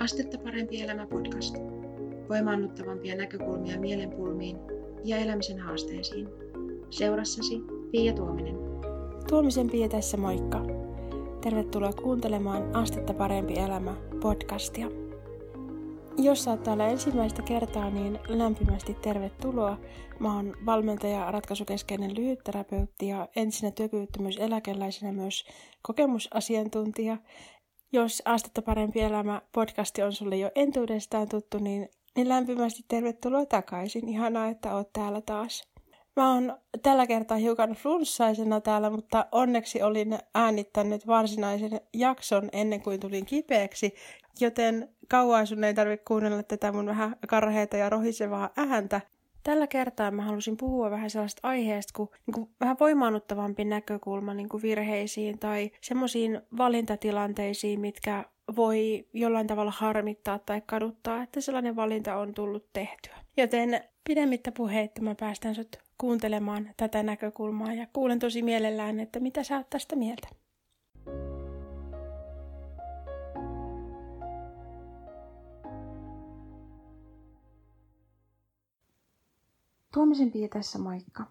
Astetta parempi elämä podcast. Voimaannuttavampia näkökulmia mielenpulmiin ja elämisen haasteisiin. Seurassasi Pia Tuominen. Tuomisen Pia tässä moikka. Tervetuloa kuuntelemaan Astetta parempi elämä podcastia. Jos saat täällä ensimmäistä kertaa, niin lämpimästi tervetuloa. Mä oon valmentaja, ratkaisukeskeinen lyhytterapeutti ja entisenä työkyvyttömyyseläkeläisenä myös kokemusasiantuntija. Jos Astetta parempi elämä podcasti on sulle jo entuudestaan tuttu, niin, niin lämpimästi tervetuloa takaisin. Ihanaa, että oot täällä taas. Mä oon tällä kertaa hiukan flunssaisena täällä, mutta onneksi olin äänittänyt varsinaisen jakson ennen kuin tulin kipeäksi, joten kauan sun ei tarvitse kuunnella tätä mun vähän karheita ja rohisevaa ääntä. Tällä kertaa mä halusin puhua vähän sellaista aiheesta kuin, niin kuin vähän voimaannuttavampi näkökulma niin kuin virheisiin tai semmoisiin valintatilanteisiin, mitkä voi jollain tavalla harmittaa tai kaduttaa, että sellainen valinta on tullut tehtyä. Joten pidemmittä puheitta mä päästän sut kuuntelemaan tätä näkökulmaa ja kuulen tosi mielellään, että mitä sä oot tästä mieltä. Tuomisen Pia tässä moikka.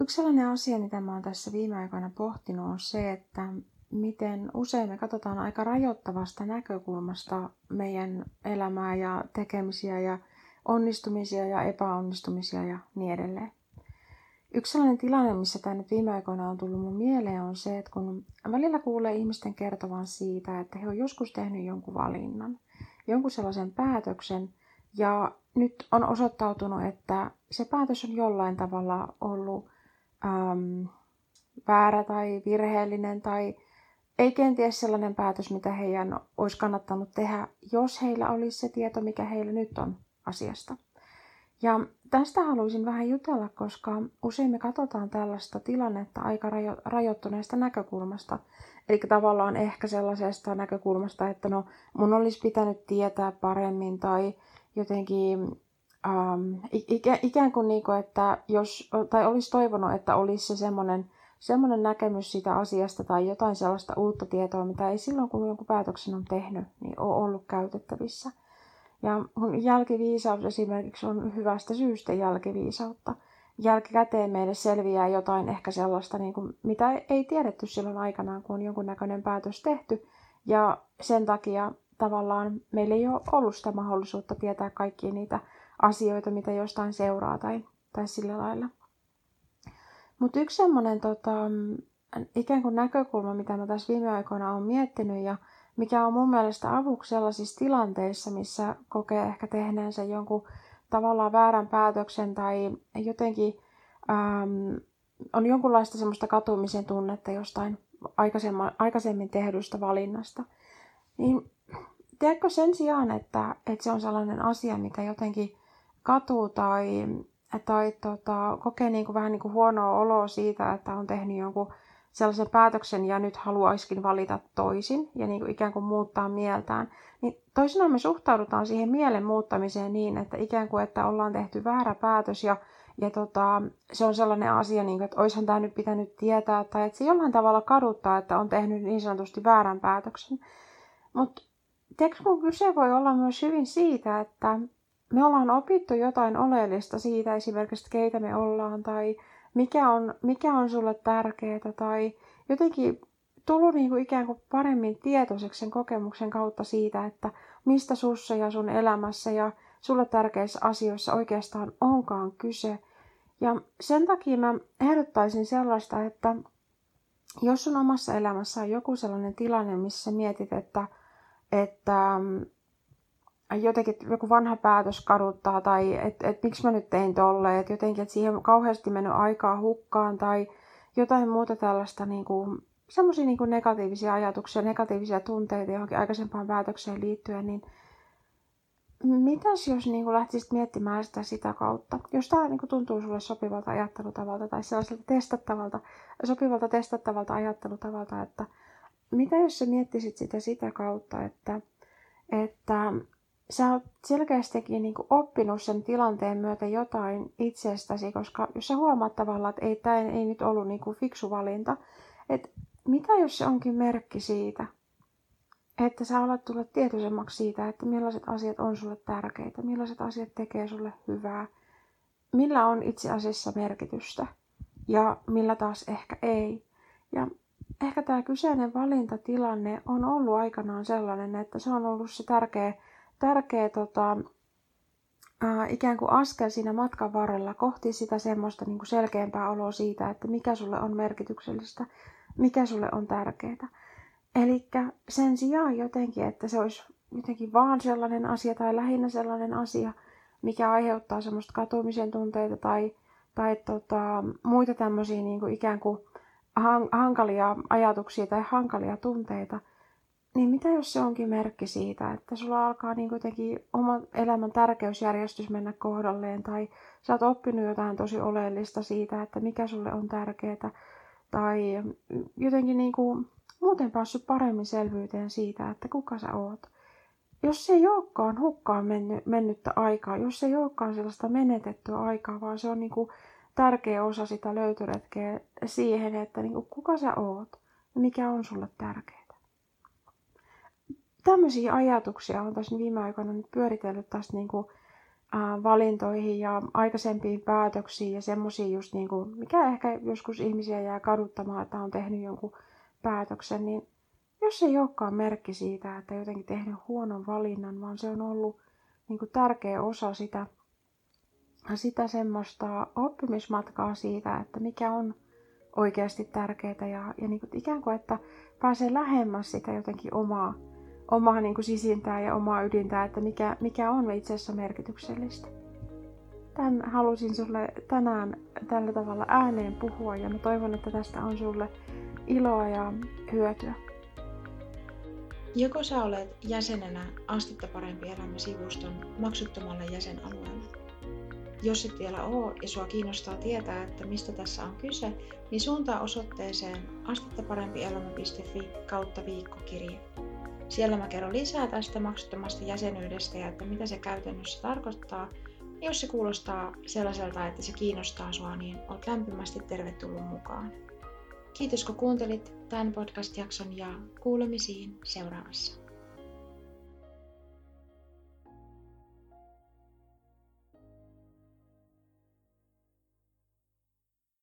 Yksi sellainen asia, mitä mä oon tässä viime aikoina pohtinut, on se, että miten usein me katsotaan aika rajoittavasta näkökulmasta meidän elämää ja tekemisiä ja onnistumisia ja epäonnistumisia ja niin edelleen. Yksi sellainen tilanne, missä tämä nyt viime aikoina on tullut mun mieleen, on se, että kun välillä kuulee ihmisten kertovan siitä, että he on joskus tehnyt jonkun valinnan, jonkun sellaisen päätöksen, ja nyt on osoittautunut, että se päätös on jollain tavalla ollut äm, väärä tai virheellinen tai ei kenties sellainen päätös, mitä heidän olisi kannattanut tehdä, jos heillä olisi se tieto, mikä heillä nyt on asiasta. Ja tästä haluaisin vähän jutella, koska usein me katsotaan tällaista tilannetta aika rajo- rajoittuneesta näkökulmasta. Eli tavallaan ehkä sellaisesta näkökulmasta, että no mun olisi pitänyt tietää paremmin tai jotenkin ähm, ikä, ikään kuin, niin kuin, että jos, tai olisi toivonut, että olisi se semmoinen, semmoinen näkemys siitä asiasta tai jotain sellaista uutta tietoa, mitä ei silloin, kun jonkun päätöksen on tehnyt, niin ole ollut käytettävissä. Ja jälkiviisaus esimerkiksi on hyvästä syystä jälkiviisautta. Jälkikäteen meille selviää jotain ehkä sellaista, niin kuin, mitä ei tiedetty silloin aikanaan, kun on jonkunnäköinen päätös tehty. Ja sen takia tavallaan meillä ei ole ollut sitä mahdollisuutta tietää kaikkia niitä asioita, mitä jostain seuraa tai, tai sillä lailla. Mutta yksi semmoinen tota, ikään kuin näkökulma, mitä mä tässä viime aikoina olen miettinyt ja mikä on mun mielestä avuksi sellaisissa tilanteissa, missä kokee ehkä tehneensä jonkun tavallaan väärän päätöksen tai jotenkin äm, on jonkunlaista semmoista katumisen tunnetta jostain aikaisemmin tehdystä valinnasta. Niin tiedätkö sen sijaan, että, että se on sellainen asia, mitä jotenkin katuu tai, tai tota, kokee niin kuin vähän niin kuin huonoa oloa siitä, että on tehnyt jonkun sellaisen päätöksen ja nyt haluaisikin valita toisin ja niin kuin ikään kuin muuttaa mieltään, niin toisinaan me suhtaudutaan siihen mielen muuttamiseen niin, että ikään kuin, että ollaan tehty väärä päätös ja, ja tota, se on sellainen asia, niin kuin, että oishan tämä nyt pitänyt tietää tai että se jollain tavalla kaduttaa, että on tehnyt niin sanotusti väärän päätöksen. Mutta kun kyse voi olla myös hyvin siitä, että me ollaan opittu jotain oleellista siitä esimerkiksi, keitä me ollaan tai mikä on, mikä on sulle tärkeää tai jotenkin tullut niin kuin ikään kuin paremmin tietoiseksi sen kokemuksen kautta siitä, että mistä sussa ja sun elämässä ja sulle tärkeissä asioissa oikeastaan onkaan kyse. Ja sen takia mä ehdottaisin sellaista, että jos sun omassa elämässä on joku sellainen tilanne, missä mietit, että, että jotenkin joku vanha päätös kaduttaa tai että et, miksi mä nyt tein tolle, että jotenkin, että siihen on kauheasti mennyt aikaa hukkaan tai jotain muuta tällaista niin kuin, semmoisia niin kuin negatiivisia ajatuksia, negatiivisia tunteita johonkin aikaisempaan päätökseen liittyen, niin mitäs jos niin kuin lähtisit miettimään sitä sitä kautta? Jos tämä niin kuin tuntuu sulle sopivalta ajattelutavalta tai sellaiselta testattavalta, sopivalta testattavalta ajattelutavalta, että mitä jos sä miettisit sitä sitä kautta, että, että sä oot selkeästikin niin oppinut sen tilanteen myötä jotain itsestäsi, koska jos sä huomaat tavallaan, että ei, tämä ei nyt ollut niin kuin fiksu valinta, että mitä jos se onkin merkki siitä, että sä alat tulla tietoisemmaksi siitä, että millaiset asiat on sulle tärkeitä, millaiset asiat tekee sulle hyvää, millä on itse asiassa merkitystä ja millä taas ehkä ei. Ja ehkä tämä kyseinen valintatilanne on ollut aikanaan sellainen, että se on ollut se tärkeä, tärkeä tota, äh, ikään kuin askel siinä matkan varrella kohti sitä semmoista niin kuin selkeämpää oloa siitä, että mikä sulle on merkityksellistä, mikä sulle on tärkeää. Eli sen sijaan jotenkin, että se olisi jotenkin vaan sellainen asia tai lähinnä sellainen asia, mikä aiheuttaa semmoista katumisen tunteita tai, tai tota, muita tämmöisiä niin kuin ikään kuin hankalia ajatuksia tai hankalia tunteita, niin mitä jos se onkin merkki siitä, että sulla alkaa niin jotenkin oma elämän tärkeysjärjestys mennä kohdalleen tai sä oot oppinut jotain tosi oleellista siitä, että mikä sulle on tärkeää tai jotenkin niin kuin muuten päässyt paremmin selvyyteen siitä, että kuka sä oot. Jos se ei olekaan hukkaan menny, mennyttä aikaa, jos se ei olekaan sellaista menetettyä aikaa, vaan se on niin kuin tärkeä osa sitä löytöretkeä siihen, että niin kuin kuka sä oot ja mikä on sulle tärkeää. Tämmöisiä ajatuksia on tässä viime aikoina nyt pyöritellyt tästä niin kuin, ää, valintoihin ja aikaisempiin päätöksiin ja semmoisiin just niin kuin, mikä ehkä joskus ihmisiä jää kaduttamaan, että on tehnyt jonkun päätöksen, niin jos ei olekaan merkki siitä, että jotenkin tehnyt huonon valinnan, vaan se on ollut niin kuin tärkeä osa sitä, sitä semmoista oppimismatkaa siitä, että mikä on oikeasti tärkeää ja, ja niin kuin ikään kuin, että pääsee lähemmäs sitä jotenkin omaa, omaa niin kuin sisintää ja omaa ydintää, että mikä, mikä on itse asiassa merkityksellistä. Tämän halusin sulle tänään tällä tavalla ääneen puhua ja mä toivon, että tästä on sulle iloa ja hyötyä. Joko sä olet jäsenenä Astetta parempi elämä sivuston maksuttomalle jäsenalueelle. Jos et vielä oo ja sua kiinnostaa tietää, että mistä tässä on kyse, niin suuntaa osoitteeseen astettaparempielämä.fi kautta viikkokirje. Siellä mä kerron lisää tästä maksuttomasta jäsenyydestä ja että mitä se käytännössä tarkoittaa. Jos se kuulostaa sellaiselta, että se kiinnostaa sua, niin olet lämpimästi tervetullut mukaan. Kiitos kun kuuntelit tämän podcast-jakson ja kuulemisiin seuraavassa.